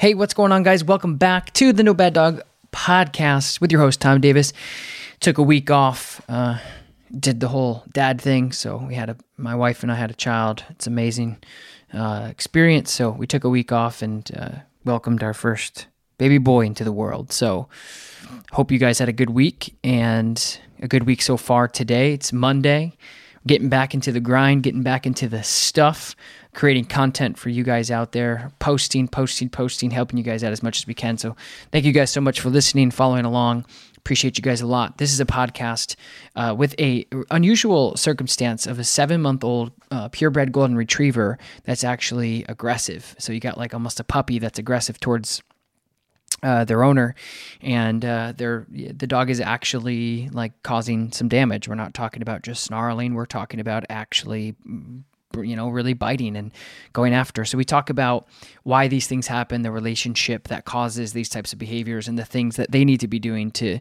Hey, what's going on, guys? Welcome back to the No Bad Dog podcast with your host, Tom Davis. Took a week off, uh, did the whole dad thing. So we had a, my wife and I had a child. It's amazing uh, experience. So we took a week off and uh, welcomed our first baby boy into the world. So hope you guys had a good week and a good week so far today. It's Monday. Getting back into the grind, getting back into the stuff creating content for you guys out there, posting, posting, posting, helping you guys out as much as we can. So thank you guys so much for listening, following along. Appreciate you guys a lot. This is a podcast uh, with a unusual circumstance of a seven month old uh, purebred golden retriever that's actually aggressive. So you got like almost a puppy that's aggressive towards uh, their owner, and uh, the dog is actually like causing some damage. We're not talking about just snarling. We're talking about actually you know, really biting and going after. So we talk about why these things happen, the relationship that causes these types of behaviors, and the things that they need to be doing to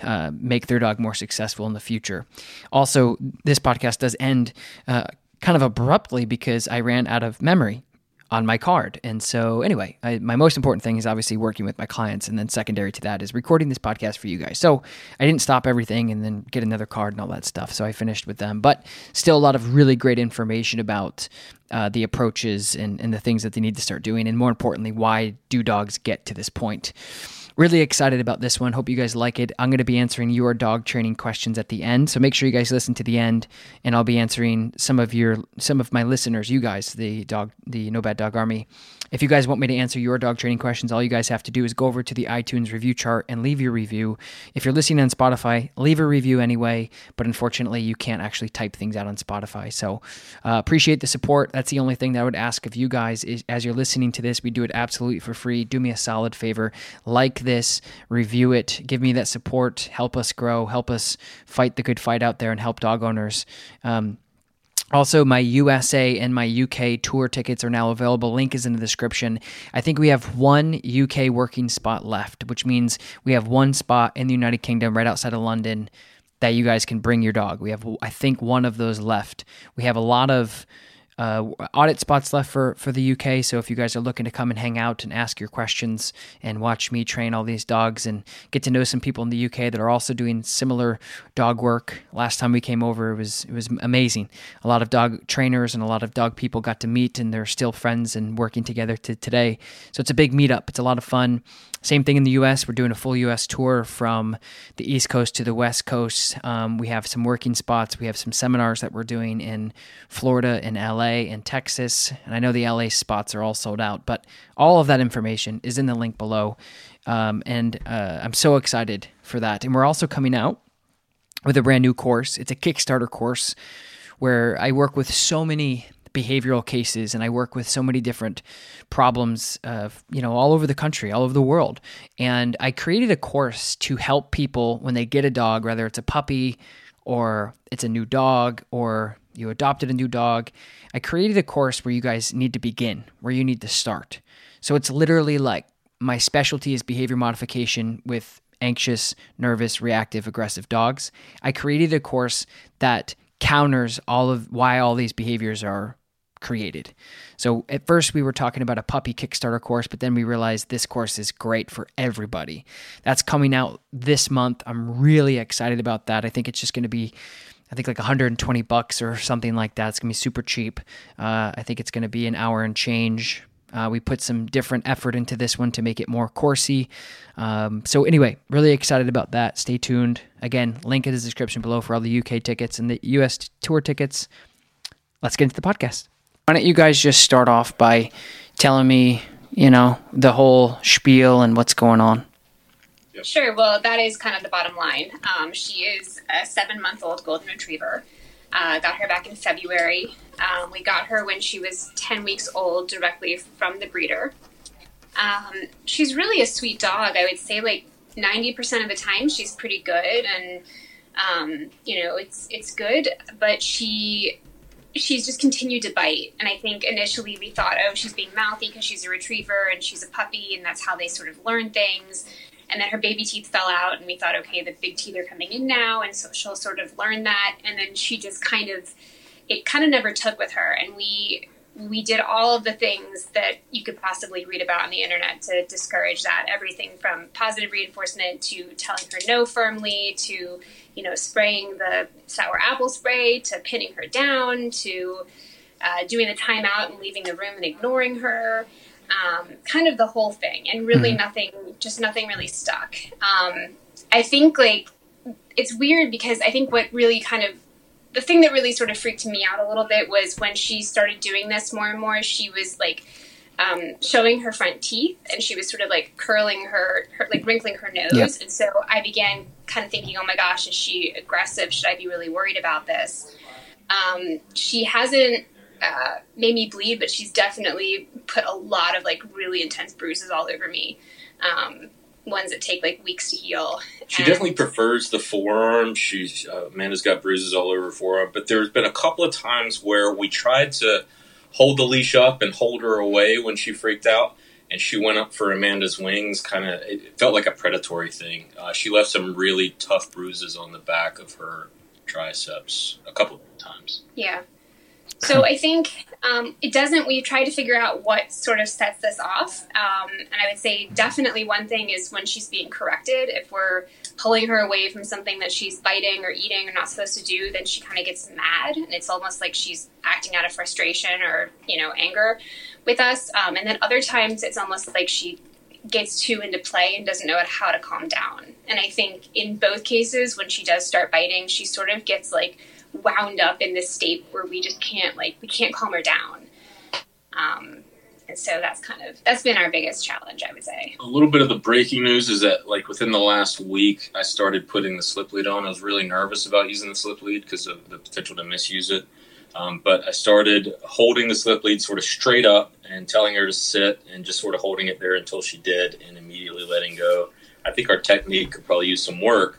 uh, make their dog more successful in the future. Also, this podcast does end uh, kind of abruptly because I ran out of memory on my card. And so, anyway, I, my most important thing is obviously working with my clients. And then, secondary to that, is recording this podcast for you guys. So, I didn't stop everything and then get another card and all that stuff. So, I finished with them. But still, a lot of really great information about uh, the approaches and, and the things that they need to start doing. And more importantly, why do dogs get to this point? Really excited about this one. Hope you guys like it. I'm going to be answering your dog training questions at the end, so make sure you guys listen to the end, and I'll be answering some of your some of my listeners, you guys, the dog, the No Bad Dog Army. If you guys want me to answer your dog training questions, all you guys have to do is go over to the iTunes review chart and leave your review. If you're listening on Spotify, leave a review anyway, but unfortunately, you can't actually type things out on Spotify. So uh, appreciate the support. That's the only thing that I would ask of you guys is as you're listening to this, we do it absolutely for free. Do me a solid favor, like this, review it, give me that support, help us grow, help us fight the good fight out there, and help dog owners. Um, also, my USA and my UK tour tickets are now available. Link is in the description. I think we have one UK working spot left, which means we have one spot in the United Kingdom right outside of London that you guys can bring your dog. We have, I think, one of those left. We have a lot of uh, audit spots left for, for the UK. So if you guys are looking to come and hang out and ask your questions and watch me train all these dogs and get to know some people in the UK that are also doing similar dog work. Last time we came over, it was it was amazing. A lot of dog trainers and a lot of dog people got to meet, and they're still friends and working together to today. So it's a big meetup. It's a lot of fun. Same thing in the US. We're doing a full US tour from the East Coast to the West Coast. Um, we have some working spots. We have some seminars that we're doing in Florida and LA and Texas. And I know the LA spots are all sold out, but all of that information is in the link below. Um, and uh, I'm so excited for that. And we're also coming out with a brand new course. It's a Kickstarter course where I work with so many behavioral cases and I work with so many different problems uh, you know all over the country all over the world and I created a course to help people when they get a dog whether it's a puppy or it's a new dog or you adopted a new dog I created a course where you guys need to begin where you need to start so it's literally like my specialty is behavior modification with anxious, nervous, reactive, aggressive dogs. I created a course that counters all of why all these behaviors are created. So at first we were talking about a puppy Kickstarter course, but then we realized this course is great for everybody. That's coming out this month. I'm really excited about that. I think it's just going to be I think like 120 bucks or something like that. It's gonna be super cheap. Uh, I think it's gonna be an hour and change. Uh, we put some different effort into this one to make it more coursey. Um, so anyway, really excited about that. Stay tuned. Again, link in the description below for all the UK tickets and the US tour tickets. Let's get into the podcast. Why don't you guys just start off by telling me, you know, the whole spiel and what's going on? Sure. Well, that is kind of the bottom line. Um, she is a seven month old golden retriever. Uh, got her back in February. Um, we got her when she was 10 weeks old directly from the breeder. Um, she's really a sweet dog. I would say like 90% of the time she's pretty good and um, you know it's it's good but she she's just continued to bite and i think initially we thought oh she's being mouthy because she's a retriever and she's a puppy and that's how they sort of learn things and then her baby teeth fell out and we thought okay the big teeth are coming in now and so she'll sort of learn that. And then she just kind of it kind of never took with her. And we we did all of the things that you could possibly read about on the internet to discourage that. Everything from positive reinforcement to telling her no firmly to you know spraying the sour apple spray to pinning her down to uh, doing the timeout and leaving the room and ignoring her um, kind of the whole thing and really mm-hmm. nothing just nothing really stuck um, i think like it's weird because i think what really kind of the thing that really sort of freaked me out a little bit was when she started doing this more and more. She was like um, showing her front teeth, and she was sort of like curling her, her like wrinkling her nose. Yep. And so I began kind of thinking, oh my gosh, is she aggressive? Should I be really worried about this? Um, she hasn't uh, made me bleed, but she's definitely put a lot of like really intense bruises all over me. Um, ones that take like weeks to heal. She and definitely prefers the forearm. She's uh, Amanda's got bruises all over her forearm, but there's been a couple of times where we tried to hold the leash up and hold her away when she freaked out, and she went up for Amanda's wings. Kind of, it felt like a predatory thing. Uh, she left some really tough bruises on the back of her triceps a couple of times. Yeah. So I think um, it doesn't. We've tried to figure out what sort of sets this off, um, and I would say definitely one thing is when she's being corrected. If we're pulling her away from something that she's biting or eating or not supposed to do, then she kind of gets mad, and it's almost like she's acting out of frustration or you know anger with us. Um, and then other times it's almost like she gets too into play and doesn't know how to calm down. And I think in both cases, when she does start biting, she sort of gets like wound up in this state where we just can't like we can't calm her down. Um, and so that's kind of that's been our biggest challenge, I would say. A little bit of the breaking news is that like within the last week, I started putting the slip lead on. I was really nervous about using the slip lead because of the potential to misuse it. Um, but I started holding the slip lead sort of straight up and telling her to sit and just sort of holding it there until she did and immediately letting go. I think our technique could probably use some work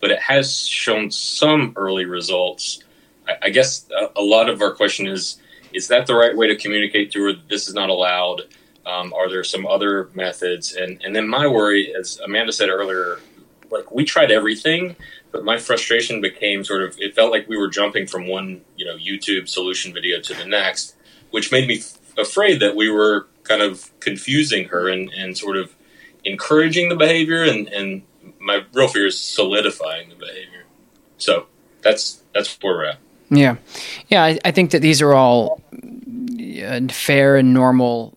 but it has shown some early results. I, I guess a, a, lot of our question is: Is that the right way to communicate to her that this is not allowed? Um, are there some other methods? And and then my worry, as Amanda said earlier, like we tried everything, but my frustration became sort of it felt like we were jumping from one you know YouTube solution video to the next, which made me afraid that we were kind of confusing her and, and sort of encouraging the behavior and, and my real fear is solidifying the behavior. So that's that's where we're at. Yeah, yeah. I, I think that these are all uh, fair and normal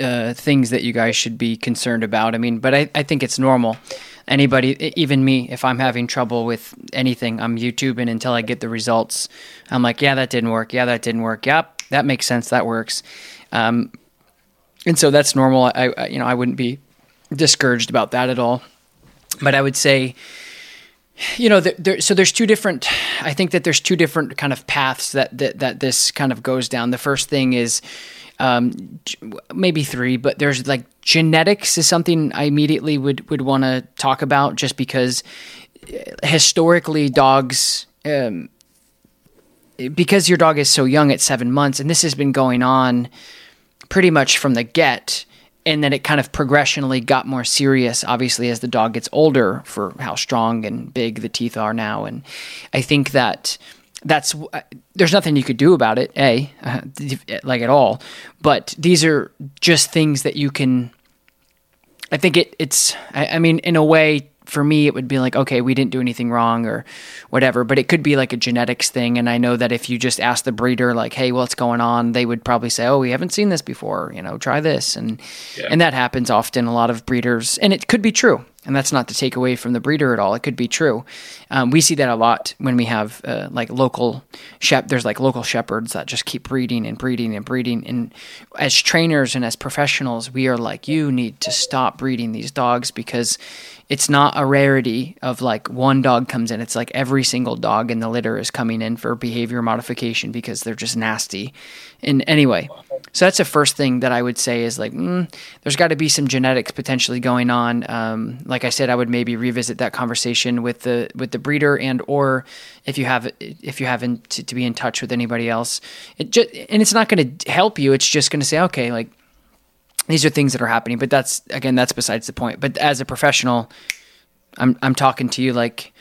uh, things that you guys should be concerned about. I mean, but I, I think it's normal. Anybody, even me, if I'm having trouble with anything, I'm YouTubing until I get the results. I'm like, yeah, that didn't work. Yeah, that didn't work. Yep, that makes sense. That works. Um, and so that's normal. I, I, you know, I wouldn't be discouraged about that at all but I would say, you know, there, so there's two different. I think that there's two different kind of paths that that, that this kind of goes down. The first thing is um, maybe three, but there's like genetics is something I immediately would would want to talk about, just because uh, historically dogs. Um, because your dog is so young at seven months, and this has been going on pretty much from the get and then it kind of progressionally got more serious obviously as the dog gets older for how strong and big the teeth are now. And i think that that's uh, there's nothing you could do about it a uh, like at all. But these are just things that you can i think it it's I, I mean in a way for me, it would be like, okay, we didn't do anything wrong or whatever. But it could be like a genetics thing. And I know that if you just ask the breeder, like, hey, what's going on? They would probably say, oh, we haven't seen this before. You know, try this. And yeah. and that happens often. A lot of breeders, and it could be true. And that's not to take away from the breeder at all. It could be true. Um, we see that a lot when we have uh, like local shep. There's like local shepherds that just keep breeding and breeding and breeding. And as trainers and as professionals, we are like, you need to stop breeding these dogs because it's not a rarity of like one dog comes in. It's like every single dog in the litter is coming in for behavior modification because they're just nasty. And anyway, so that's the first thing that I would say is like, mm, there's got to be some genetics potentially going on. Um, like I said, I would maybe revisit that conversation with the with the breeder and or if you have if you haven't to, to be in touch with anybody else. It just and it's not going to help you. It's just going to say, okay, like these are things that are happening. But that's again, that's besides the point. But as a professional, I'm I'm talking to you like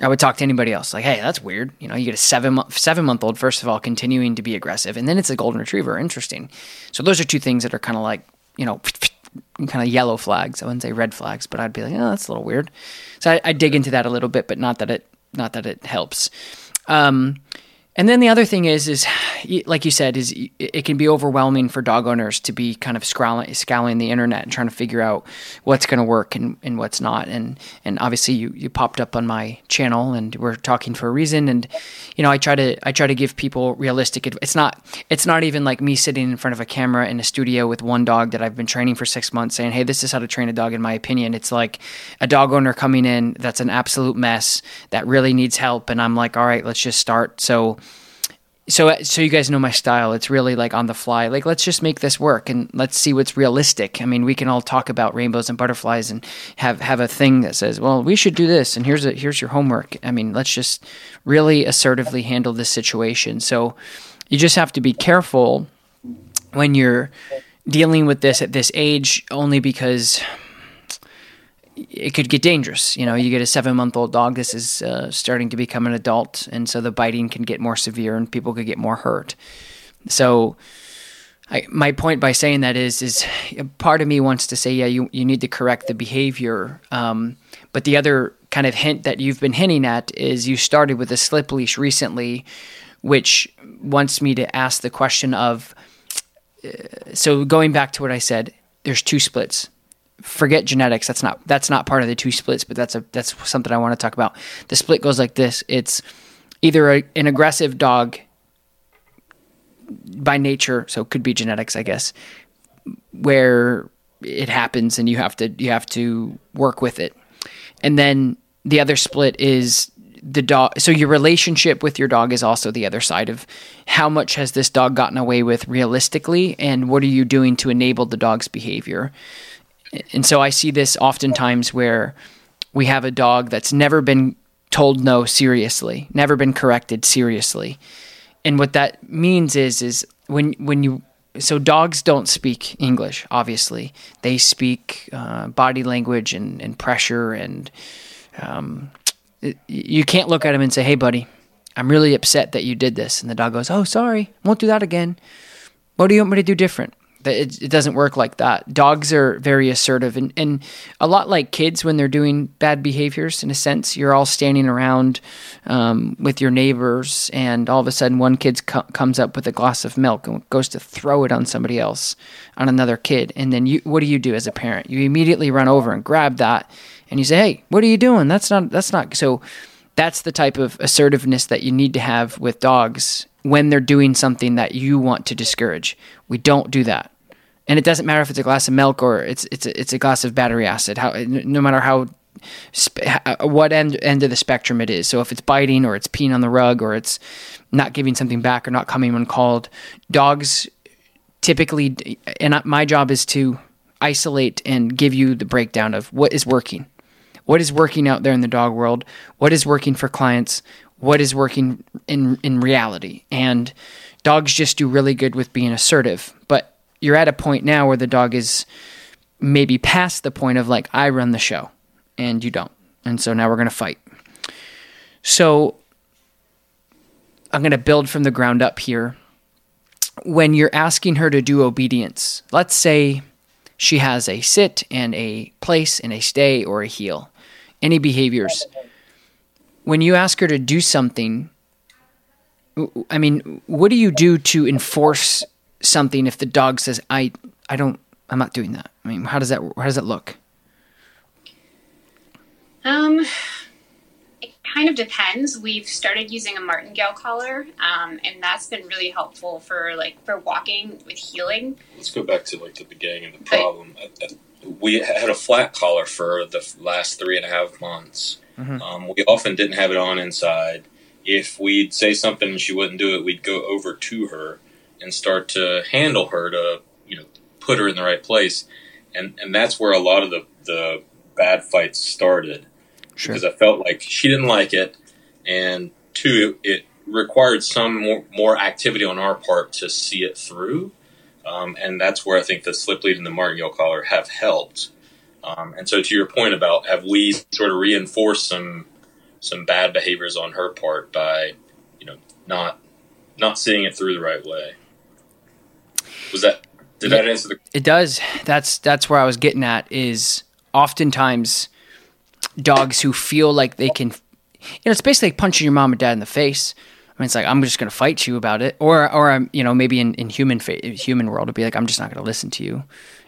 I would talk to anybody else. Like, hey, that's weird. You know, you get a seven month seven month old first of all continuing to be aggressive, and then it's a golden retriever. Interesting. So those are two things that are kind of like you know. Kind of yellow flags. I wouldn't say red flags, but I'd be like, oh, that's a little weird. So I, I dig into that a little bit, but not that it not that it helps. Um, and then the other thing is, is like you said, is it can be overwhelming for dog owners to be kind of scrolling, scouring the internet and trying to figure out what's going to work and, and what's not. And and obviously, you, you popped up on my channel, and we're talking for a reason. And you know, I try to I try to give people realistic. Advice. It's not it's not even like me sitting in front of a camera in a studio with one dog that I've been training for six months, saying, "Hey, this is how to train a dog." In my opinion, it's like a dog owner coming in that's an absolute mess that really needs help, and I'm like, "All right, let's just start." So so uh, so you guys know my style. It's really like on the fly. Like let's just make this work and let's see what's realistic. I mean we can all talk about rainbows and butterflies and have have a thing that says well we should do this and here's a here's your homework. I mean let's just really assertively handle this situation. So you just have to be careful when you're dealing with this at this age only because it could get dangerous. You know, you get a seven month old dog. This is uh, starting to become an adult, and so the biting can get more severe, and people could get more hurt. So, I, my point by saying that is, is part of me wants to say, yeah, you you need to correct the behavior. Um, but the other kind of hint that you've been hinting at is you started with a slip leash recently, which wants me to ask the question of. Uh, so going back to what I said, there's two splits forget genetics. That's not that's not part of the two splits, but that's a that's something I want to talk about. The split goes like this: it's either a, an aggressive dog by nature, so it could be genetics, I guess, where it happens and you have to you have to work with it, and then the other split is the dog so your relationship with your dog is also the other side of how much has this dog gotten away with realistically and what are you doing to enable the dog's behavior and so I see this oftentimes where we have a dog that's never been told no seriously, never been corrected seriously. And what that means is is when when you so dogs don't speak English, obviously. They speak uh, body language and, and pressure, and um, it, you can't look at them and say, "Hey, buddy, I'm really upset that you did this." And the dog goes, "Oh, sorry, won't do that again." What do you want me to do different? It, it doesn't work like that. Dogs are very assertive and, and a lot like kids when they're doing bad behaviors, in a sense. You're all standing around um, with your neighbors, and all of a sudden, one kid co- comes up with a glass of milk and goes to throw it on somebody else, on another kid. And then you, what do you do as a parent? You immediately run over and grab that, and you say, "Hey, what are you doing? That's not. That's not." So that's the type of assertiveness that you need to have with dogs when they're doing something that you want to discourage. We don't do that and it doesn't matter if it's a glass of milk or it's it's a, it's a glass of battery acid. How no matter how uh, what end end of the spectrum it is. So if it's biting or it's peeing on the rug or it's not giving something back or not coming when called, dogs typically and my job is to isolate and give you the breakdown of what is working. What is working out there in the dog world? What is working for clients? What is working in in reality? And dogs just do really good with being assertive, but you're at a point now where the dog is maybe past the point of like I run the show and you don't. And so now we're going to fight. So I'm going to build from the ground up here. When you're asking her to do obedience, let's say she has a sit and a place and a stay or a heel, any behaviors. When you ask her to do something, I mean, what do you do to enforce something if the dog says, "I, I don't, I'm not doing that"? I mean, how does that, how does that look? Um, it kind of depends. We've started using a martingale collar, um, and that's been really helpful for like for walking with healing. Let's go back to like the beginning of the problem. But, we had a flat collar for the last three and a half months. Mm-hmm. Um, we often didn't have it on inside. If we'd say something and she wouldn't do it, we'd go over to her and start to handle her to, you know, put her in the right place. And and that's where a lot of the, the bad fights started. Sure. Because I felt like she didn't like it, and two, it it required some more, more activity on our part to see it through. Um, and that's where I think the slip lead and the martingale collar have helped. Um, and so, to your point about have we sort of reinforced some some bad behaviors on her part by, you know, not not seeing it through the right way? Was that did that answer the? It does. That's that's where I was getting at. Is oftentimes dogs who feel like they can, you know, it's basically like punching your mom and dad in the face. I mean, it's like I'm just going to fight you about it, or or I'm you know maybe in in human fa- human world it'd be like I'm just not going to listen to you,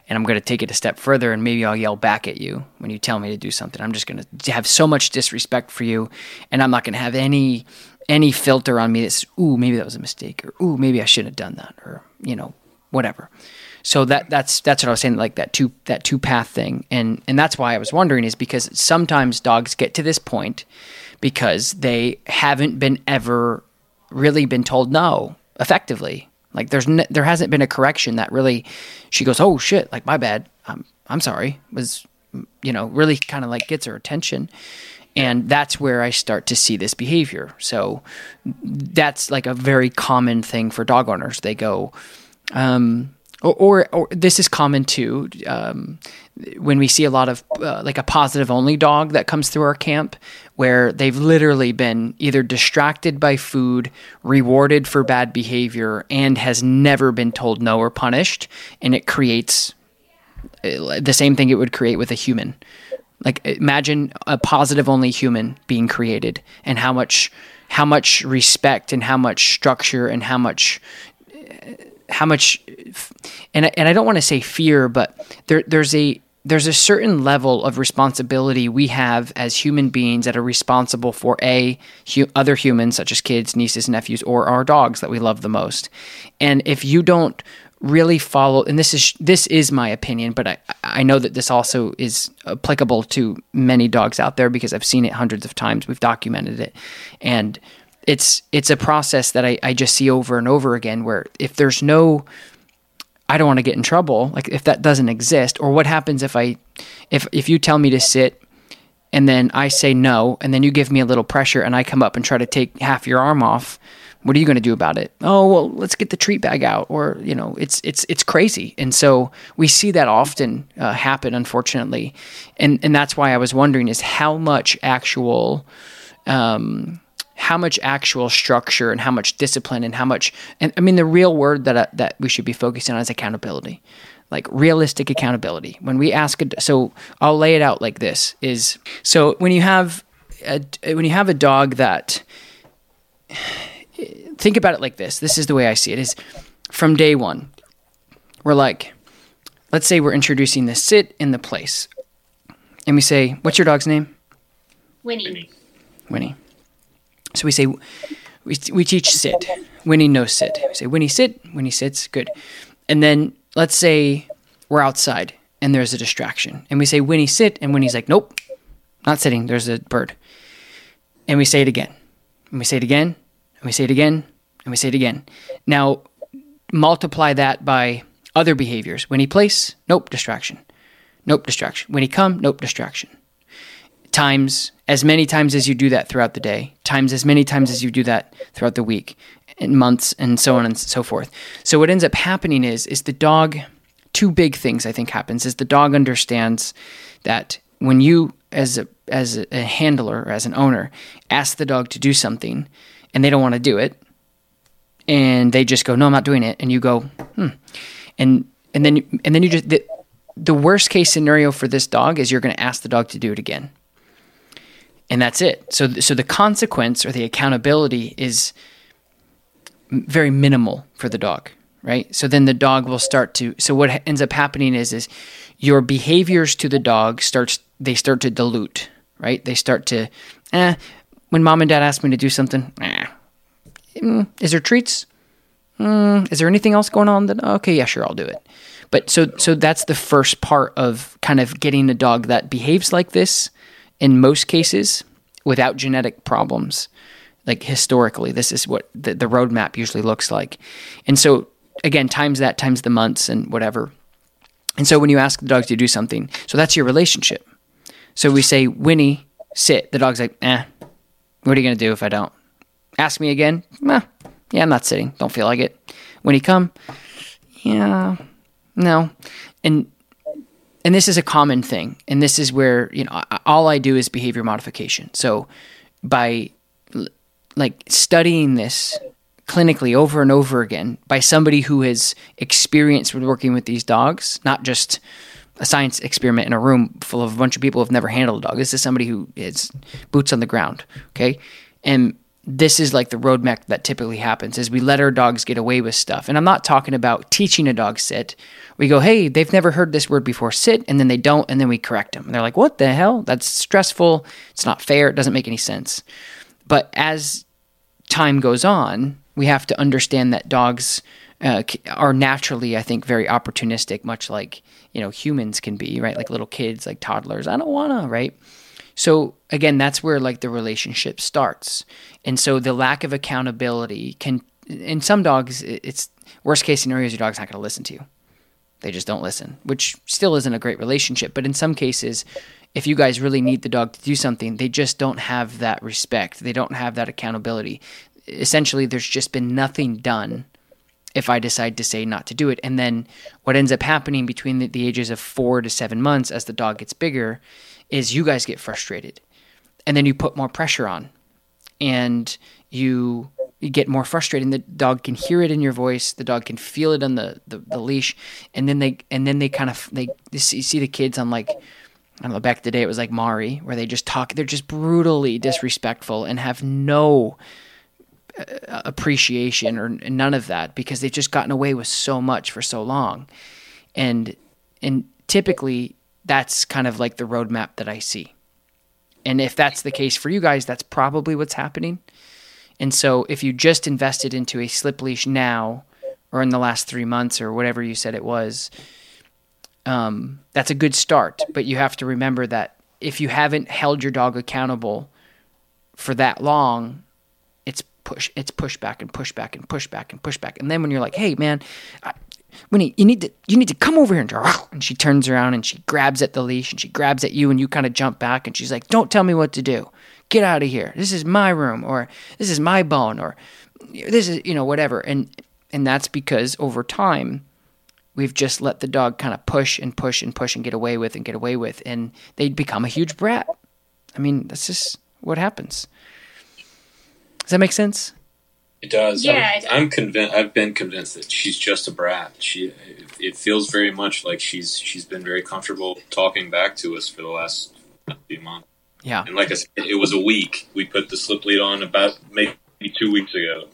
and I'm going to take it a step further, and maybe I'll yell back at you when you tell me to do something. I'm just going to have so much disrespect for you, and I'm not going to have any any filter on me that's ooh maybe that was a mistake or ooh maybe I shouldn't have done that or you know whatever. So that that's that's what I was saying, like that two that two path thing, and and that's why I was wondering is because sometimes dogs get to this point because they haven't been ever really been told no effectively. Like there's n- there hasn't been a correction that really she goes, oh shit, like my bad, I'm I'm sorry, was you know really kind of like gets her attention. And that's where I start to see this behavior. So that's like a very common thing for dog owners. They go, um, or, or, or, this is common too um, when we see a lot of uh, like a positive only dog that comes through our camp where they've literally been either distracted by food rewarded for bad behavior and has never been told no or punished. And it creates uh, the same thing it would create with a human. Like imagine a positive only human being created and how much how much respect and how much structure and how much how much and and I don't want to say fear, but there there's a there's a certain level of responsibility we have as human beings that are responsible for a hu- other humans such as kids, nieces, nephews, or our dogs that we love the most. And if you don't really follow, and this is this is my opinion, but I I know that this also is applicable to many dogs out there because I've seen it hundreds of times. We've documented it, and it's it's a process that I, I just see over and over again where if there's no I don't want to get in trouble, like if that doesn't exist, or what happens if I if if you tell me to sit and then I say no, and then you give me a little pressure and I come up and try to take half your arm off, what are you going to do about it? Oh, well, let's get the treat bag out, or you know, it's it's it's crazy, and so we see that often uh, happen, unfortunately, and and that's why I was wondering is how much actual um, how much actual structure and how much discipline and how much and I mean the real word that uh, that we should be focusing on is accountability. Like realistic accountability. When we ask a, so I'll lay it out like this is so when you have a, when you have a dog that think about it like this. This is the way I see it is from day 1. We're like let's say we're introducing the sit in the place. And we say, "What's your dog's name?" Winnie. Winnie. So we say, we, we teach sit. Winnie knows sit. We say, Winnie sit. Winnie sits. Good. And then let's say we're outside and there's a distraction. And we say, Winnie sit. And Winnie's like, nope, not sitting. There's a bird. And we say it again. And we say it again. And we say it again. And we say it again. Now, multiply that by other behaviors. Winnie place, nope, distraction. Nope, distraction. Winnie come, nope, distraction times as many times as you do that throughout the day, times as many times as you do that throughout the week, and months, and so on and so forth. So what ends up happening is is the dog. Two big things I think happens is the dog understands that when you as a as a handler or as an owner ask the dog to do something and they don't want to do it and they just go no I'm not doing it and you go hmm and and then and then you just the, the worst case scenario for this dog is you're going to ask the dog to do it again and that's it. So, so the consequence or the accountability is very minimal for the dog, right? So then the dog will start to. So what ends up happening is, is your behaviors to the dog starts. They start to dilute, right? They start to, eh. When mom and dad ask me to do something, eh. Mm, is there treats? Mm, is there anything else going on? That okay, yeah, sure, I'll do it. But so so that's the first part of kind of getting a dog that behaves like this in most cases without genetic problems. Like historically, this is what the, the roadmap usually looks like. And so again, times that times the months and whatever. And so when you ask the dog to do something, so that's your relationship. So we say, Winnie, sit. The dog's like, eh, what are you going to do if I don't? Ask me again? Eh, yeah, I'm not sitting. Don't feel like it. Winnie, come? Yeah, no. And and this is a common thing. And this is where, you know, all I do is behavior modification. So by like studying this clinically over and over again by somebody who has experience with working with these dogs, not just a science experiment in a room full of a bunch of people who have never handled a dog. This is somebody who is boots on the ground. Okay. And this is like the roadmap that typically happens is we let our dogs get away with stuff. And I'm not talking about teaching a dog sit. We go, hey, they've never heard this word before, sit, and then they don't, and then we correct them. And they're like, what the hell? That's stressful. It's not fair. It doesn't make any sense. But as time goes on, we have to understand that dogs uh, are naturally, I think, very opportunistic, much like you know humans can be, right? Like little kids, like toddlers. I don't wanna, right? So again, that's where like the relationship starts, and so the lack of accountability can. In some dogs, it's worst case scenario is your dog's not going to listen to you. They just don't listen, which still isn't a great relationship. But in some cases, if you guys really need the dog to do something, they just don't have that respect. They don't have that accountability essentially there's just been nothing done if I decide to say not to do it. And then what ends up happening between the, the, ages of four to seven months as the dog gets bigger is you guys get frustrated. And then you put more pressure on and you, you get more frustrated and the dog can hear it in your voice. The dog can feel it on the, the, the leash. And then they, and then they kind of, they, they see, the kids on like, I don't know, back the day it was like Maury, where they just talk, they're just brutally disrespectful and have no, uh, appreciation or none of that because they've just gotten away with so much for so long. And and typically that's kind of like the roadmap that I see. And if that's the case for you guys, that's probably what's happening. And so if you just invested into a slip leash now or in the last three months or whatever you said it was, um, that's a good start. But you have to remember that if you haven't held your dog accountable for that long, it's push. It's push back and push back and push back and push back. And then when you're like, hey man, Winnie, you need to you need to come over here and, draw and she turns around and she grabs at the leash and she grabs at you and you kind of jump back and she's like, don't tell me what to do. Get out of here. This is my room or this is my bone or this is you know whatever. And and that's because over time we've just let the dog kind of push and push and push and get away with and get away with and they become a huge brat. I mean, that's just what happens. Does that make sense? It does. Yeah, I'm, I'm convinced. I've been convinced that she's just a brat. She. It feels very much like she's she's been very comfortable talking back to us for the last few months. Yeah. And like I said, it was a week. We put the slip lead on about maybe two weeks ago,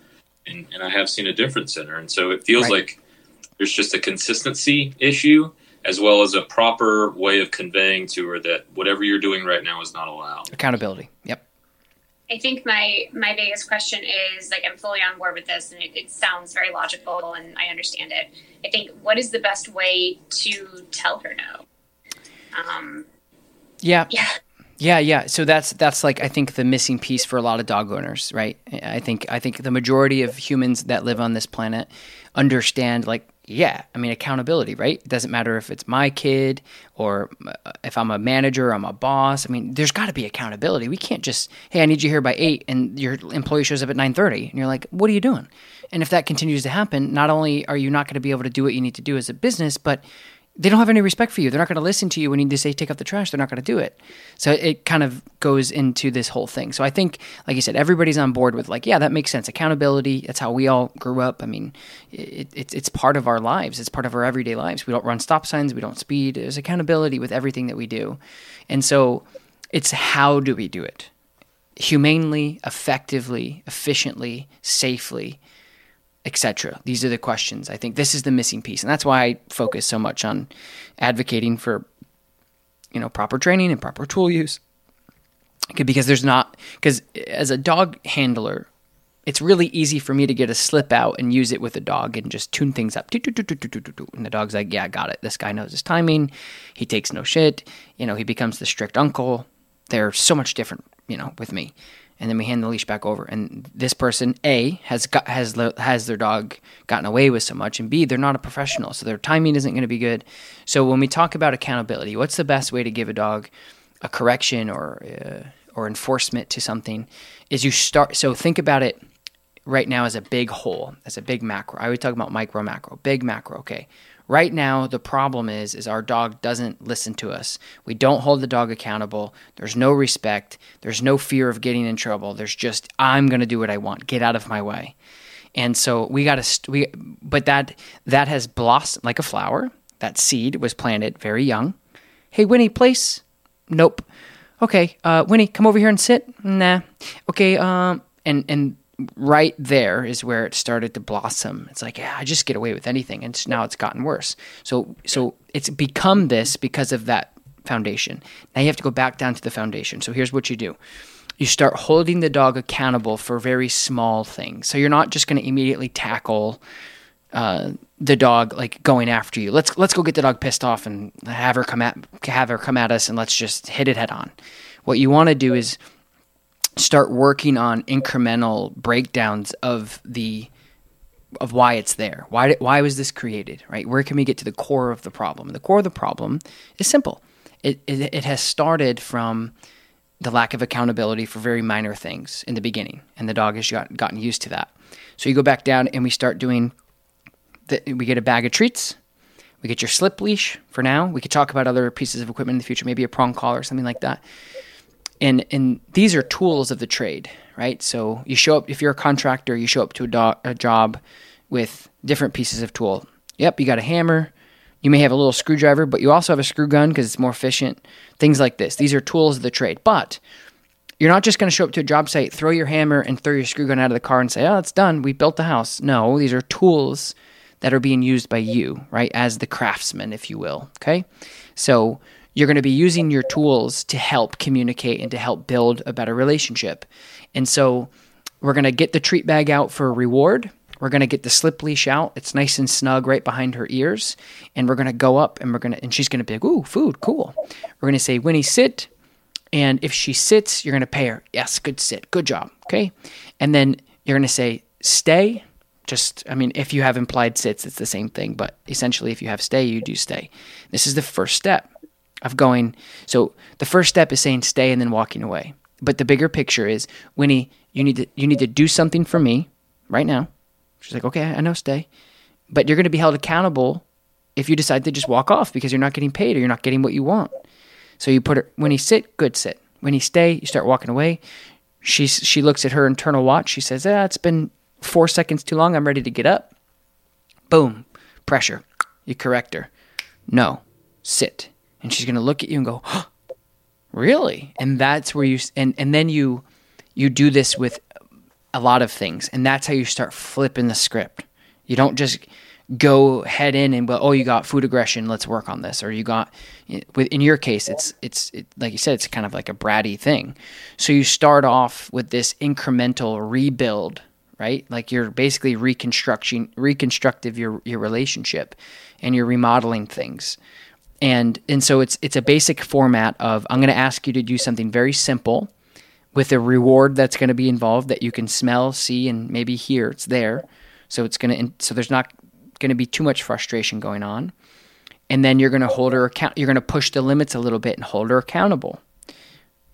and and I have seen a difference in her. And so it feels right. like there's just a consistency issue as well as a proper way of conveying to her that whatever you're doing right now is not allowed. Accountability. Yep. I think my my biggest question is like I'm fully on board with this, and it, it, sounds very logical, and I understand it. I think what is the best way to tell her no? Um, yeah, yeah, yeah, yeah. So that's that's like I think the missing piece for a lot of dog owners, right? I think I think the majority of humans that live on this planet understand like yeah, I mean accountability, right? It doesn't matter if it's my kid or uh, if I'm a manager, I'm a boss. I mean, there's got to be accountability. We can't just, hey, I need you here by eight, and your employee shows up at nine thirty, and you're like, what are you doing? And if that continues to happen, not only are you not going to be able to do what you need to do as a business, but they don't have any respect for you. They're not going to listen to you when you say take out the trash. They're not going to do it. So it kind of goes into this whole thing. So I think, like you said, everybody's on board with like, yeah, that makes sense. Accountability. That's how we all grew up. I mean, it, it, it's part of our lives. It's part of our everyday lives. We don't run stop signs. We don't speed. There's accountability with everything that we do. And so it's how do we do it? Humanely, effectively, efficiently, safely etc. These are the questions. I think this is the missing piece, and that's why I focus so much on advocating for you know proper training and proper tool use. Because there's not because as a dog handler, it's really easy for me to get a slip out and use it with a dog and just tune things up. And the dog's like, yeah, I got it. This guy knows his timing. He takes no shit. You know, he becomes the strict uncle. They're so much different, you know, with me. And then we hand the leash back over. And this person, A, has got, has has their dog gotten away with so much, and B, they're not a professional, so their timing isn't going to be good. So when we talk about accountability, what's the best way to give a dog a correction or uh, or enforcement to something? Is you start. So think about it right now as a big whole, as a big macro. I always talk about micro, macro, big macro. Okay. Right now, the problem is is our dog doesn't listen to us. We don't hold the dog accountable. There's no respect. There's no fear of getting in trouble. There's just I'm going to do what I want. Get out of my way. And so we got to we but that that has blossomed like a flower. That seed was planted very young. Hey, Winnie, place? Nope. Okay, uh, Winnie, come over here and sit. Nah. Okay, um, and and right there is where it started to blossom. It's like, yeah, I just get away with anything, and now it's gotten worse. So, so it's become this because of that foundation. Now you have to go back down to the foundation. So here's what you do: you start holding the dog accountable for very small things. So you're not just going to immediately tackle. Uh, the dog like going after you. Let's let's go get the dog pissed off and have her come at have her come at us and let's just hit it head on. What you want to do is start working on incremental breakdowns of the of why it's there. Why why was this created? Right? Where can we get to the core of the problem? The core of the problem is simple. It, it it has started from the lack of accountability for very minor things in the beginning, and the dog has got, gotten used to that. So you go back down and we start doing. The, we get a bag of treats. We get your slip leash for now. We could talk about other pieces of equipment in the future, maybe a prong collar or something like that and and these are tools of the trade, right? So you show up if you're a contractor, you show up to a, do- a job with different pieces of tool. Yep, you got a hammer. You may have a little screwdriver, but you also have a screw gun because it's more efficient. Things like this. These are tools of the trade. But you're not just going to show up to a job site, throw your hammer, and throw your screw gun out of the car and say, "Oh, it's done. We built the house." No, these are tools that are being used by you, right, as the craftsman, if you will. Okay, so you're going to be using your tools to help communicate and to help build a better relationship. And so we're going to get the treat bag out for a reward. We're going to get the slip leash out. It's nice and snug right behind her ears. And we're going to go up and we're going to, and she's going to be like, ooh, food, cool. We're going to say, Winnie, sit. And if she sits, you're going to pay her. Yes, good sit. Good job. Okay. And then you're going to say, stay. Just, I mean, if you have implied sits, it's the same thing. But essentially, if you have stay, you do stay. This is the first step of going. So the first step is saying stay and then walking away. But the bigger picture is, Winnie, you need to you need to do something for me right now. She's like, okay, I know, stay. But you're going to be held accountable if you decide to just walk off because you're not getting paid or you're not getting what you want. So you put her Winnie sit, good sit. Winnie stay, you start walking away. She she looks at her internal watch. She says, "Ah, it's been four seconds too long. I'm ready to get up." Boom, pressure. You correct her. No, sit and she's going to look at you and go, "Really?" And that's where you and and then you you do this with a lot of things, and that's how you start flipping the script. You don't just go head in and but oh you got food aggression let's work on this or you got in your case it's it's it, like you said it's kind of like a bratty thing. So you start off with this incremental rebuild right? Like you're basically reconstructing reconstructive your your relationship and you're remodeling things and and so it's it's a basic format of I'm going to ask you to do something very simple with a reward that's going to be involved that you can smell, see, and maybe hear. It's there, so it's going to so there's not going to be too much frustration going on. And then you're going to hold her account. You're going to push the limits a little bit and hold her accountable.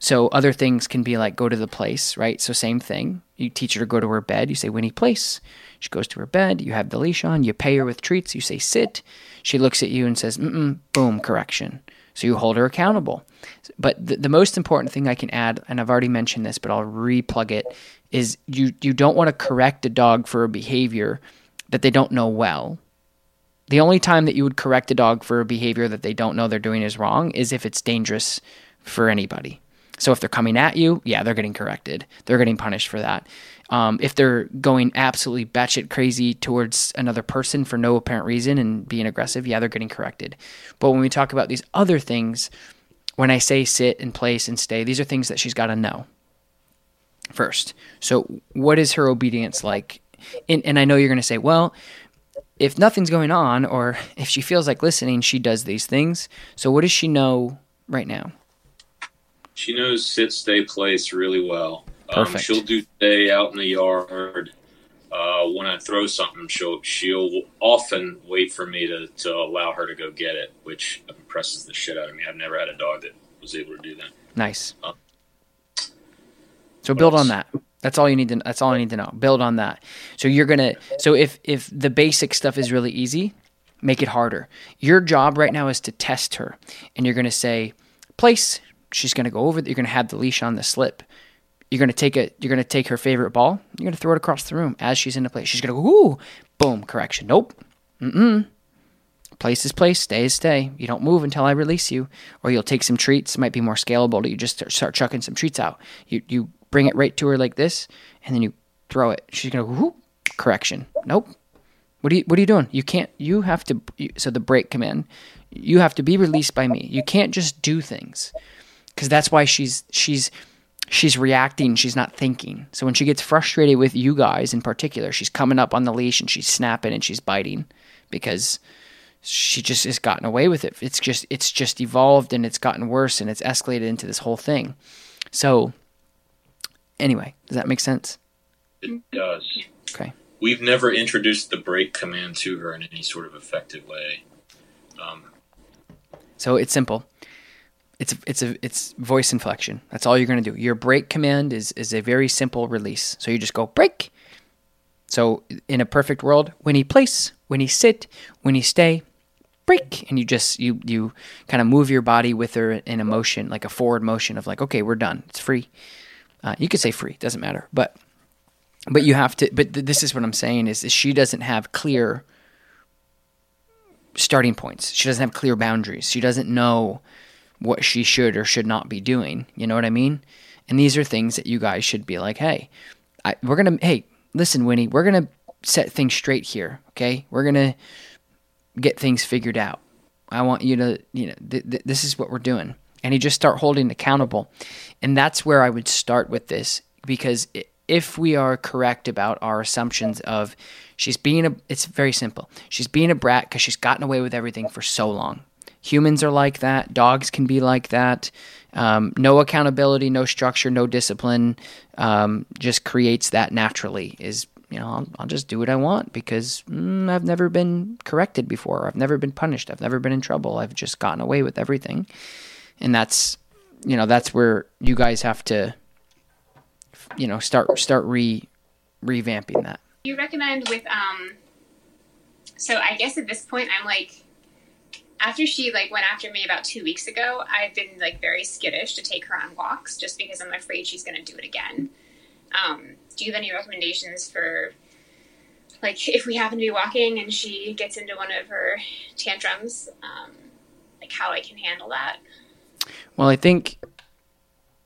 So other things can be like go to the place, right? So same thing. You teach her to go to her bed. You say Winnie place. She goes to her bed. You have the leash on. You pay her with treats. You say sit. She looks at you and says, Mm-mm, boom, correction. So you hold her accountable. But the, the most important thing I can add, and I've already mentioned this, but I'll replug it, is you, you don't want to correct a dog for a behavior that they don't know well. The only time that you would correct a dog for a behavior that they don't know they're doing is wrong is if it's dangerous for anybody. So if they're coming at you, yeah, they're getting corrected. They're getting punished for that. Um, if they're going absolutely batshit crazy towards another person for no apparent reason and being aggressive, yeah, they're getting corrected. But when we talk about these other things, when I say sit and place and stay, these are things that she's got to know. first. So, what is her obedience like? And, and I know you're going to say, well, if nothing's going on, or if she feels like listening, she does these things. So, what does she know right now? She knows sit, stay, place really well. Perfect. Um, she'll do stay out in the yard. Uh, when I throw something, she'll she'll often wait for me to, to allow her to go get it, which impresses the shit out of me. I've never had a dog that was able to do that. Nice. Uh, so build else? on that. That's all you need to. That's all I need to know. Build on that. So you're gonna. So if if the basic stuff is really easy, make it harder. Your job right now is to test her, and you're gonna say, place. She's gonna go over. You're gonna have the leash on the slip. You're gonna take a. You're gonna take her favorite ball. You're gonna throw it across the room as she's in the place. She's gonna go. Ooh, boom. Correction. Nope. Mm-mm. Place is place, stay is stay. You don't move until I release you, or you'll take some treats. It might be more scalable to you just start, chucking some treats out. You you bring it right to her like this, and then you throw it. She's gonna go, correction. Nope. What are you What are you doing? You can't. You have to. You, so the break command. You have to be released by me. You can't just do things, because that's why she's she's she's reacting. She's not thinking. So when she gets frustrated with you guys in particular, she's coming up on the leash and she's snapping and she's biting because she just has gotten away with it. It's just it's just evolved and it's gotten worse and it's escalated into this whole thing. So anyway, does that make sense? It does. Okay. We've never introduced the break command to her in any sort of effective way. Um, So it's simple. It's it's a it's voice inflection. That's all you're going to do. Your break command is is a very simple release. So you just go break. So in a perfect world, when he place, when he sit, when he stay, break, and you just you you kind of move your body with her in a motion, like a forward motion of like, okay, we're done. It's free. Uh, you could say free, doesn't matter, but but you have to. But th- this is what I'm saying is, is she doesn't have clear starting points. She doesn't have clear boundaries. She doesn't know what she should or should not be doing. You know what I mean? And these are things that you guys should be like, hey, I, we're gonna, hey, listen, Winnie, we're gonna set things straight here. Okay, we're gonna get things figured out. I want you to, you know, th- th- this is what we're doing. And you just start holding accountable. And that's where I would start with this because if we are correct about our assumptions of she's being a, it's very simple. She's being a brat because she's gotten away with everything for so long. Humans are like that. Dogs can be like that. Um, no accountability, no structure, no discipline um, just creates that naturally. Is you know I'll, I'll just do what I want because mm, I've never been corrected before. I've never been punished. I've never been in trouble. I've just gotten away with everything, and that's you know that's where you guys have to you know start start re revamping that. you recommend with um so i guess at this point i'm like after she like went after me about two weeks ago i've been like very skittish to take her on walks just because i'm afraid she's going to do it again um, do you have any recommendations for like if we happen to be walking and she gets into one of her tantrums um, like how i can handle that Well, I think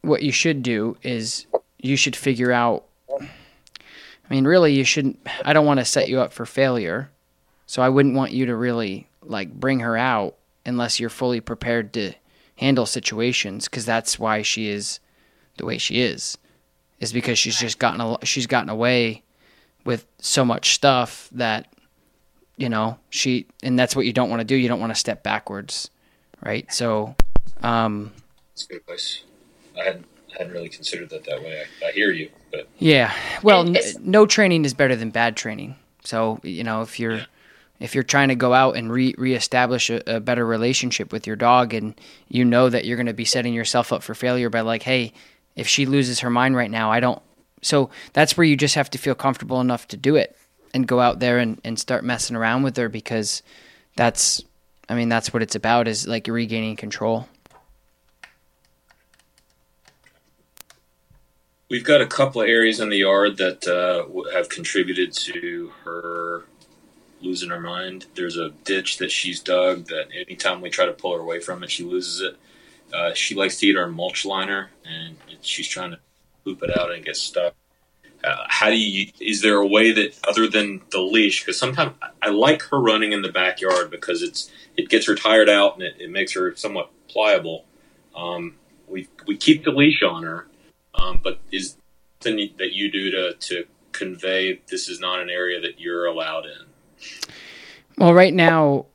what you should do is you should figure out. I mean, really, you shouldn't. I don't want to set you up for failure, so I wouldn't want you to really like bring her out unless you're fully prepared to handle situations, because that's why she is the way she is, is because she's just gotten a, she's gotten away with so much stuff that you know she and that's what you don't want to do. You don't want to step backwards, right? So. Um, That's a good place. I hadn't, hadn't really considered that that way. I, I hear you, but Yeah. Well, n- no training is better than bad training. So you know, if you're if you're trying to go out and re reestablish a, a better relationship with your dog, and you know that you're going to be setting yourself up for failure by like, hey, if she loses her mind right now, I don't. So that's where you just have to feel comfortable enough to do it and go out there and, and start messing around with her because that's, I mean, that's what it's about is like regaining control. We've got a couple of areas in the yard that uh, have contributed to her losing her mind. There's a ditch that she's dug that anytime we try to pull her away from it, she loses it. Uh, she likes to eat our mulch liner, and she's trying to poop it out and get stuck. Uh, how do you? Is there a way that other than the leash? Because sometimes I like her running in the backyard because it's it gets her tired out and it, it makes her somewhat pliable. Um, we we keep the leash on her, um, but is something that you do to to convey this is not an area that you're allowed in? Well, right now,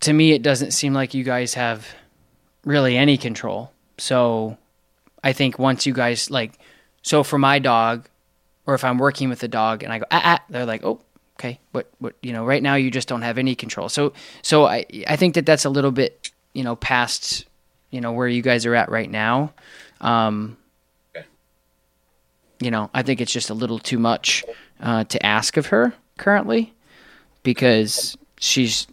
to me, it doesn't seem like you guys have really any control. So I think once you guys like, so for my dog, or if I'm working with a dog and I go ah, ah they're like oh okay what what you know right now you just don't have any control. So so I I think that that's a little bit you know past you know where you guys are at right now. Um, you know, I think it's just a little too much uh, to ask of her currently because she's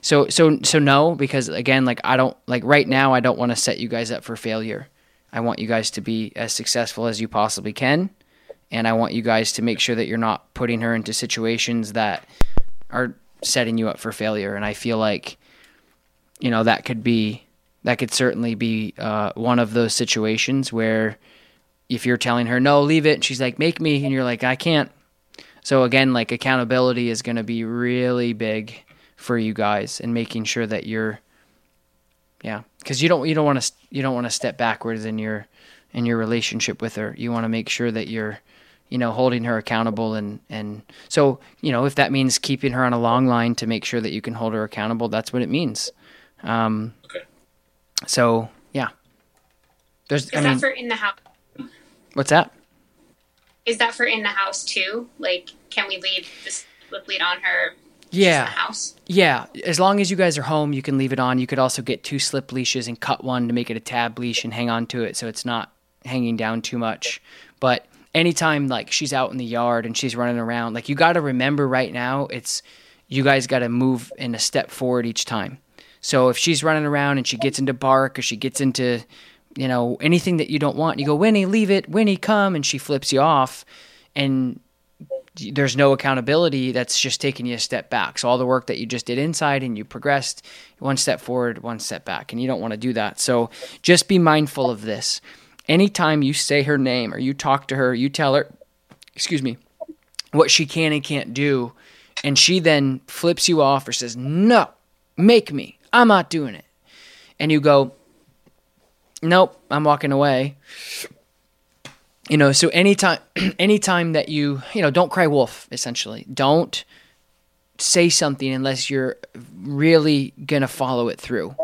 so so so no because again like I don't like right now I don't want to set you guys up for failure. I want you guys to be as successful as you possibly can and I want you guys to make sure that you're not putting her into situations that are setting you up for failure and I feel like you know that could be that could certainly be uh, one of those situations where if you're telling her no leave it and she's like make me and you're like i can't so again like accountability is going to be really big for you guys and making sure that you're yeah because you don't you don't want to you don't want to step backwards in your in your relationship with her you want to make sure that you're you know holding her accountable and and so you know if that means keeping her on a long line to make sure that you can hold her accountable that's what it means um Okay. so yeah there's Is i that mean for in the house? what's that Is that for in the house too? Like, can we leave the slip lead on her yeah the house? Yeah, as long as you guys are home, you can leave it on. You could also get two slip leashes and cut one to make it a tab leash and hang on to it so it's not hanging down too much. But anytime like she's out in the yard and she's running around, like you got to remember right now, it's you guys got to move in a step forward each time. So if she's running around and she gets into bark or she gets into you know anything that you don't want, you go Winnie, leave it. Winnie, come, and she flips you off, and there's no accountability. That's just taking you a step back. So all the work that you just did inside and you progressed one step forward one step back. And you don't want to do that. So just be mindful of this. Anytime you say her name or you talk to her you tell her excuse me what she can and can't do. And she then flips you off or says no make me. I'm not doing it. And you go nope i'm walking away. You know so anytime anytime that you you know don't cry wolf essentially. Don't say something unless you're really going to follow it through.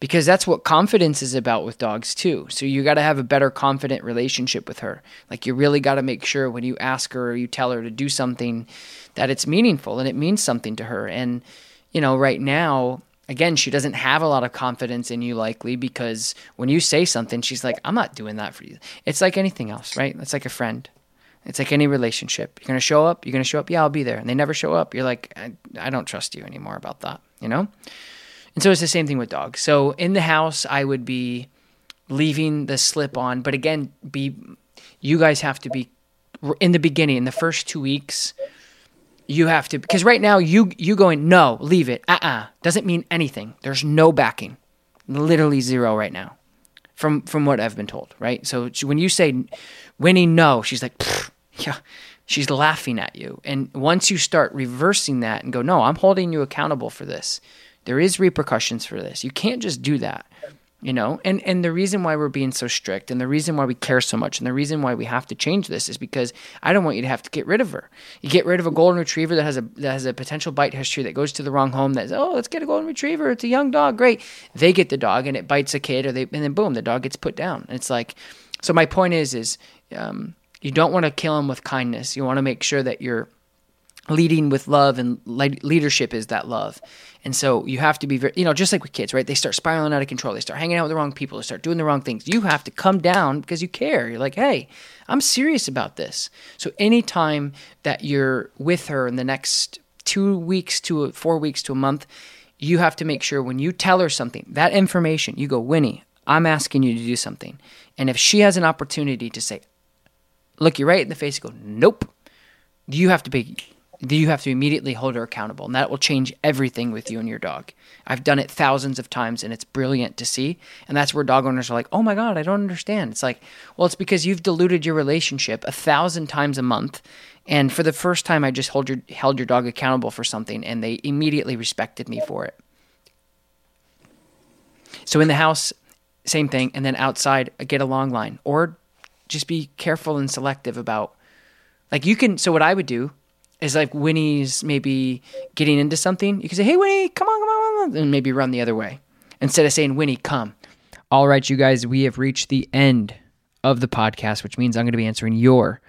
Because that's what confidence is about with dogs too. So you got to have a better confident relationship with her. Like you really got to make sure when you ask her or you tell her to do something that it's meaningful and it means something to her. And you know right now again she doesn't have a lot of confidence in you likely because when you say something she's like i'm not doing that for you. It's like anything else right? It's like a friend. It's like any relationship. You're going to show up you're going to show up yeah i'll be there. And they never show up. You're like I, I don't trust you anymore about that you know? And so it's the same thing with dogs. So in the house i would be leaving the slip on but again be you guys have to be in the beginning in the first two weeks you have to because right now you you going no leave it. Uh-uh. Doesn't mean anything. There's no backing. Literally zero right now from from what i've been told right? So when you say winnie no she's like yeah. She's laughing at you. And once you start reversing that and go no i'm holding you accountable for this. There is repercussions for this. You can't just do that you know? And and the reason why we're being so strict and the reason why we care so much and the reason why we have to change this is because i don't want you to have to get rid of her. You get rid of a golden retriever that has a that has a potential bite history that goes to the wrong home that's oh let's get a golden retriever. It's a young dog. Great. They get the dog and it bites a kid or they and then boom the dog gets put down. And it's like so my point is is um, you don't want to kill them with kindness. You want to make sure that you're leading with love and le- leadership is that love. And so you have to be very you know just like with kids right? They start spiraling out of control. They start hanging out with the wrong people. They start doing the wrong things. You have to come down because you care. You're like hey i'm serious about this. So anytime that you're with her in the next two weeks to four weeks to a month you have to make sure when you tell her something that information you go winnie i'm asking you to do something. And if she has an opportunity to say look you right in the face and go nope you have to be you have to immediately hold her accountable and that will change everything with you and your dog. I've done it thousands of times and it's brilliant to see. And that's where dog owners are like oh my god i don't understand. It's like well it's because you've diluted your relationship a thousand times a month and for the first time i just hold your held your dog accountable for something and they immediately respected me for it. So in the house same thing and then outside get a long line or just be careful and selective about like you can so what I would do is like Winnie's maybe getting into something, you can say, Hey Winnie, come on, come on, come on and maybe run the other way. Instead of saying, Winnie, come. All right, you guys, we have reached the end of the podcast, which means I'm going to be answering your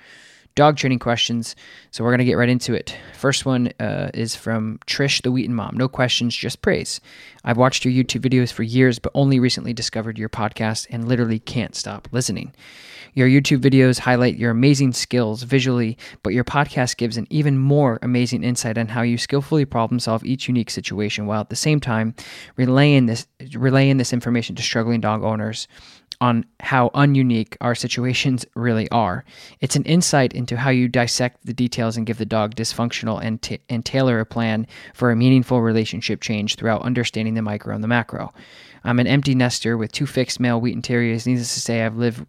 dog training questions. So we're going to get right into it. First one uh, is from Trish, the Wheaten mom. No questions, just praise. I've watched your YouTube videos for years, but only recently discovered your podcast and literally can't stop listening. Your YouTube videos highlight your amazing skills visually, but your podcast gives an even more amazing insight on how you skillfully problem solve each unique situation while at the same time relaying this relaying this information to struggling dog owners on how ununique our situations really are. It's an insight into how you dissect the details and give the dog dysfunctional and, t- and tailor a plan for a meaningful relationship change throughout understanding the micro and the macro. I'm an empty nester with two fixed male Wheaten Terriers. Needless to say, I've lived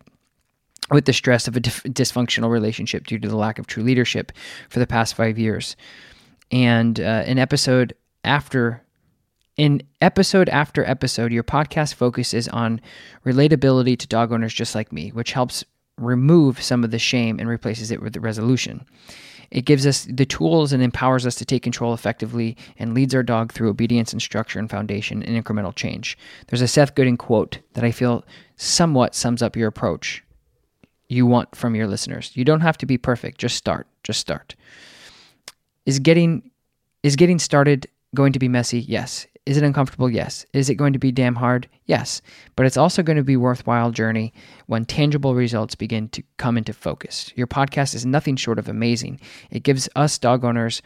with the stress of a dif- dysfunctional relationship due to the lack of true leadership for the past five years. And uh, an episode after in episode after episode, your podcast focuses on relatability to dog owners just like me, which helps remove some of the shame and replaces it with the resolution. It gives us the tools and empowers us to take control effectively and leads our dog through obedience and structure and foundation and incremental change. There's a Seth Godin quote that I feel somewhat sums up your approach you want from your listeners. You don't have to be perfect, just start. Just start. Is getting is getting started going to be messy? Yes. Is it uncomfortable? Yes. Is it going to be damn hard? Yes. But it's also going to be worthwhile journey when tangible results begin to come into focus. Your podcast is nothing short of amazing. It gives us dog owners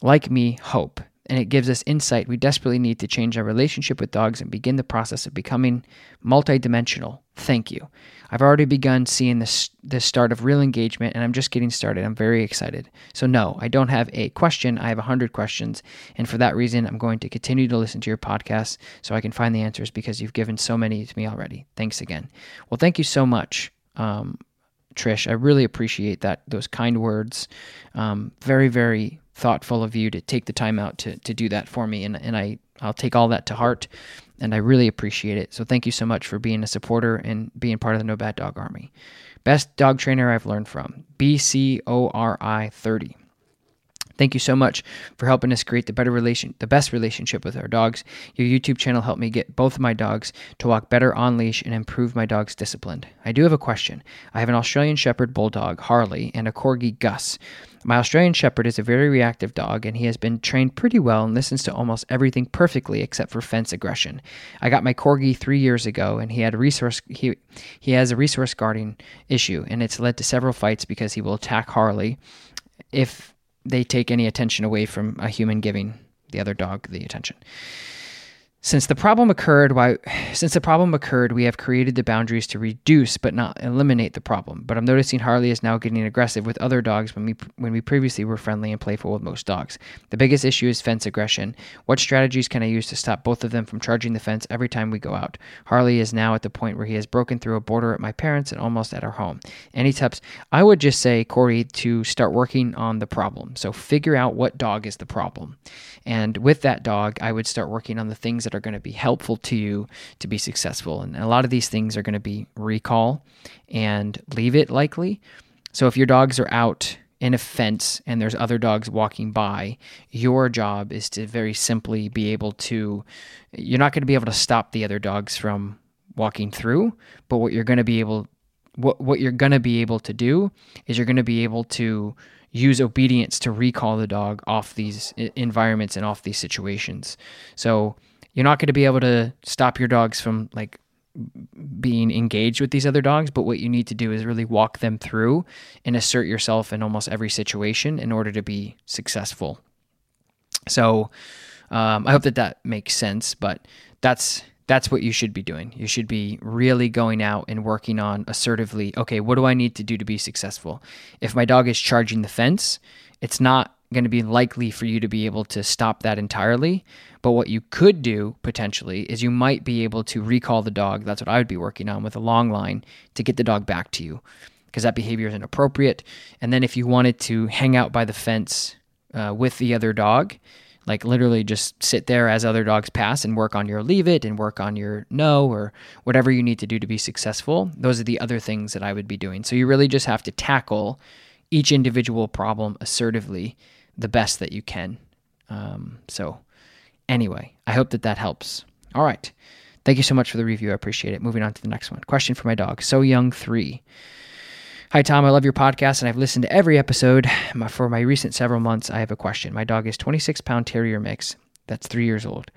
like me hope and it gives us insight we desperately need to change our relationship with dogs and begin the process of becoming multidimensional. Thank you. I've already begun seeing this the start of real engagement and I'm just getting started. I'm very excited. So no, I don't have a question. I have a 100 questions and for that reason I'm going to continue to listen to your podcast so I can find the answers because you've given so many to me already. Thanks again. Well, thank you so much. Um, Trish, I really appreciate that those kind words. Um, very, very thoughtful of you to take the time out to, to do that for me. And, and I, I'll take all that to heart and I really appreciate it. So thank you so much for being a supporter and being part of the No Bad Dog Army. Best dog trainer I've learned from, BCORI 30. Thank you so much for helping us create the better relation, the best relationship with our dogs. Your YouTube channel helped me get both of my dogs to walk better on leash and improve my dog's discipline. I do have a question. I have an Australian Shepherd Bulldog, Harley, and a Corgi, Gus. My Australian Shepherd is a very reactive dog, and he has been trained pretty well and listens to almost everything perfectly except for fence aggression. I got my Corgi three years ago, and he had a resource he he has a resource guarding issue, and it's led to several fights because he will attack Harley if they take any attention away from a human giving the other dog the attention. Since the problem occurred, why since the problem occurred, we have created the boundaries to reduce but not eliminate the problem. But I'm noticing Harley is now getting aggressive with other dogs when we when we previously were friendly and playful with most dogs. The biggest issue is fence aggression. What strategies can I use to stop both of them from charging the fence every time we go out? Harley is now at the point where he has broken through a border at my parents and almost at our home. Any tips? I would just say, Corey, to start working on the problem. So figure out what dog is the problem. And with that dog, I would start working on the things that are going to be helpful to you to be successful. And a lot of these things are going to be recall and leave it likely. So if your dogs are out in a fence and there's other dogs walking by, your job is to very simply be able to, you're not going to be able to stop the other dogs from walking through, but what you're going to be able what what you're going to be able to do is you're going to be able to use obedience to recall the dog off these environments and off these situations. So you're not going to be able to stop your dogs from like being engaged with these other dogs, but what you need to do is really walk them through and assert yourself in almost every situation in order to be successful. So um, I hope that that makes sense, but that's that's what you should be doing. You should be really going out and working on assertively, okay, what do I need to do to be successful? If my dog is charging the fence, it's not going to be likely for you to be able to stop that entirely. But what you could do potentially is you might be able to recall the dog. That's what I would be working on with a long line to get the dog back to you because that behavior is inappropriate. And then if you wanted to hang out by the fence uh, with the other dog, Like literally just sit there as other dogs pass and work on your leave it and work on your no or whatever you need to do to be successful. Those are the other things that I would be doing. So you really just have to tackle each individual problem assertively the best that you can. Um, so, anyway, I hope that that helps. All right. Thank you so much for the review. I appreciate it. Moving on to the next one. Question for my dog, So Young 3. Hi, Tom. I love your podcast and I've listened to every episode. For my recent several months, I have a question. My dog is 26 pound terrier mix that's three years old.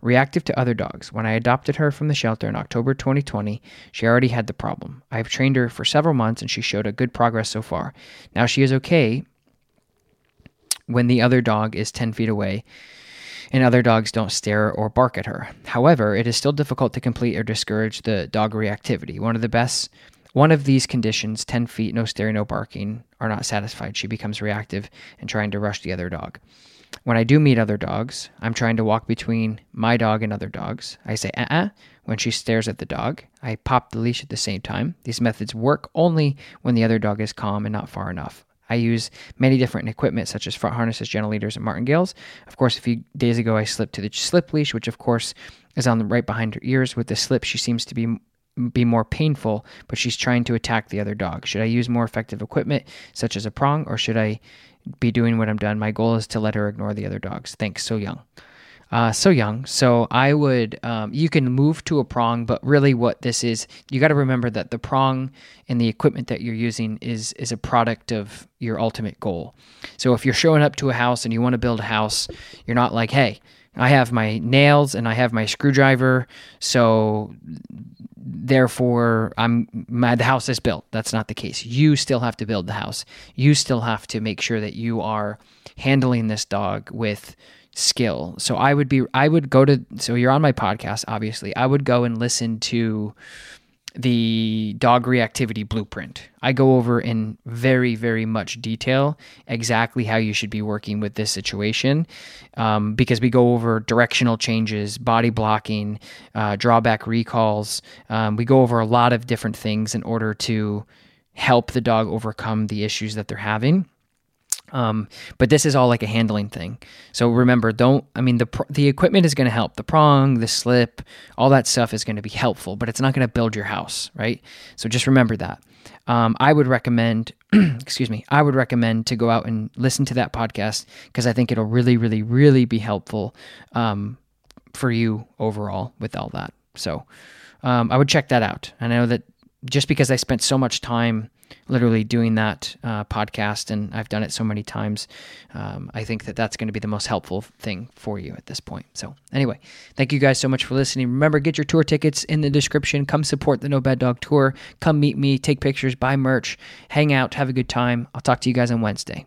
Reactive to other dogs. When I adopted her from the shelter in October 2020, she already had the problem. I have trained her for several months and she showed a good progress so far. Now she is okay when the other dog is 10 feet away and other dogs don't stare or bark at her. However, it is still difficult to complete or discourage the dog reactivity. One of the best one of these conditions, 10 feet, no staring, no barking, are not satisfied. She becomes reactive and trying to rush the other dog. When I do meet other dogs, I'm trying to walk between my dog and other dogs. I say, uh uh when she stares at the dog. I pop the leash at the same time. These methods work only when the other dog is calm and not far enough. I use many different equipment such as front harnesses, gentle leaders, and martingales. Of course, a few days ago I slipped to the slip leash, which of course is on the right behind her ears. With the slip, she seems to be be more painful, but she's trying to attack the other dog. Should I use more effective equipment, such as a prong, or should I be doing what I'm done? My goal is to let her ignore the other dogs. Thanks, so young. Uh, so young. So I would, um, you can move to a prong, but really what this is, you got to remember that the prong and the equipment that you're using is is a product of your ultimate goal. So if you're showing up to a house and you want to build a house, you're not like, hey, I have my nails and I have my screwdriver, so therefore I'm my, the house is built. That's not the case. You still have to build the house. You still have to make sure that you are handling this dog with skill. So I would be I would go to so you're on my podcast obviously. I would go and listen to the dog reactivity blueprint. I go over in very, very much detail exactly how you should be working with this situation um, because we go over directional changes, body blocking, uh, drawback recalls. Um, we go over a lot of different things in order to help the dog overcome the issues that they're having. Um, but this is all like a handling thing. So remember, don't. I mean, the the equipment is going to help. The prong, the slip, all that stuff is going to be helpful, but it's not going to build your house, right? So just remember that. Um, I would recommend, excuse me, I would recommend to go out and listen to that podcast because I think it'll really, really, really be helpful um, for you overall with all that. So um, I would check that out. I know that just because I spent so much time literally doing that uh, podcast, and I've done it so many times. Um, I think that that's going to be the most helpful thing for you at this point. So, anyway, thank you guys so much for listening. Remember, get your tour tickets in the description. Come support the No Bad Dog Tour. Come meet me, take pictures, buy merch, hang out, have a good time. I'll talk to you guys on Wednesday.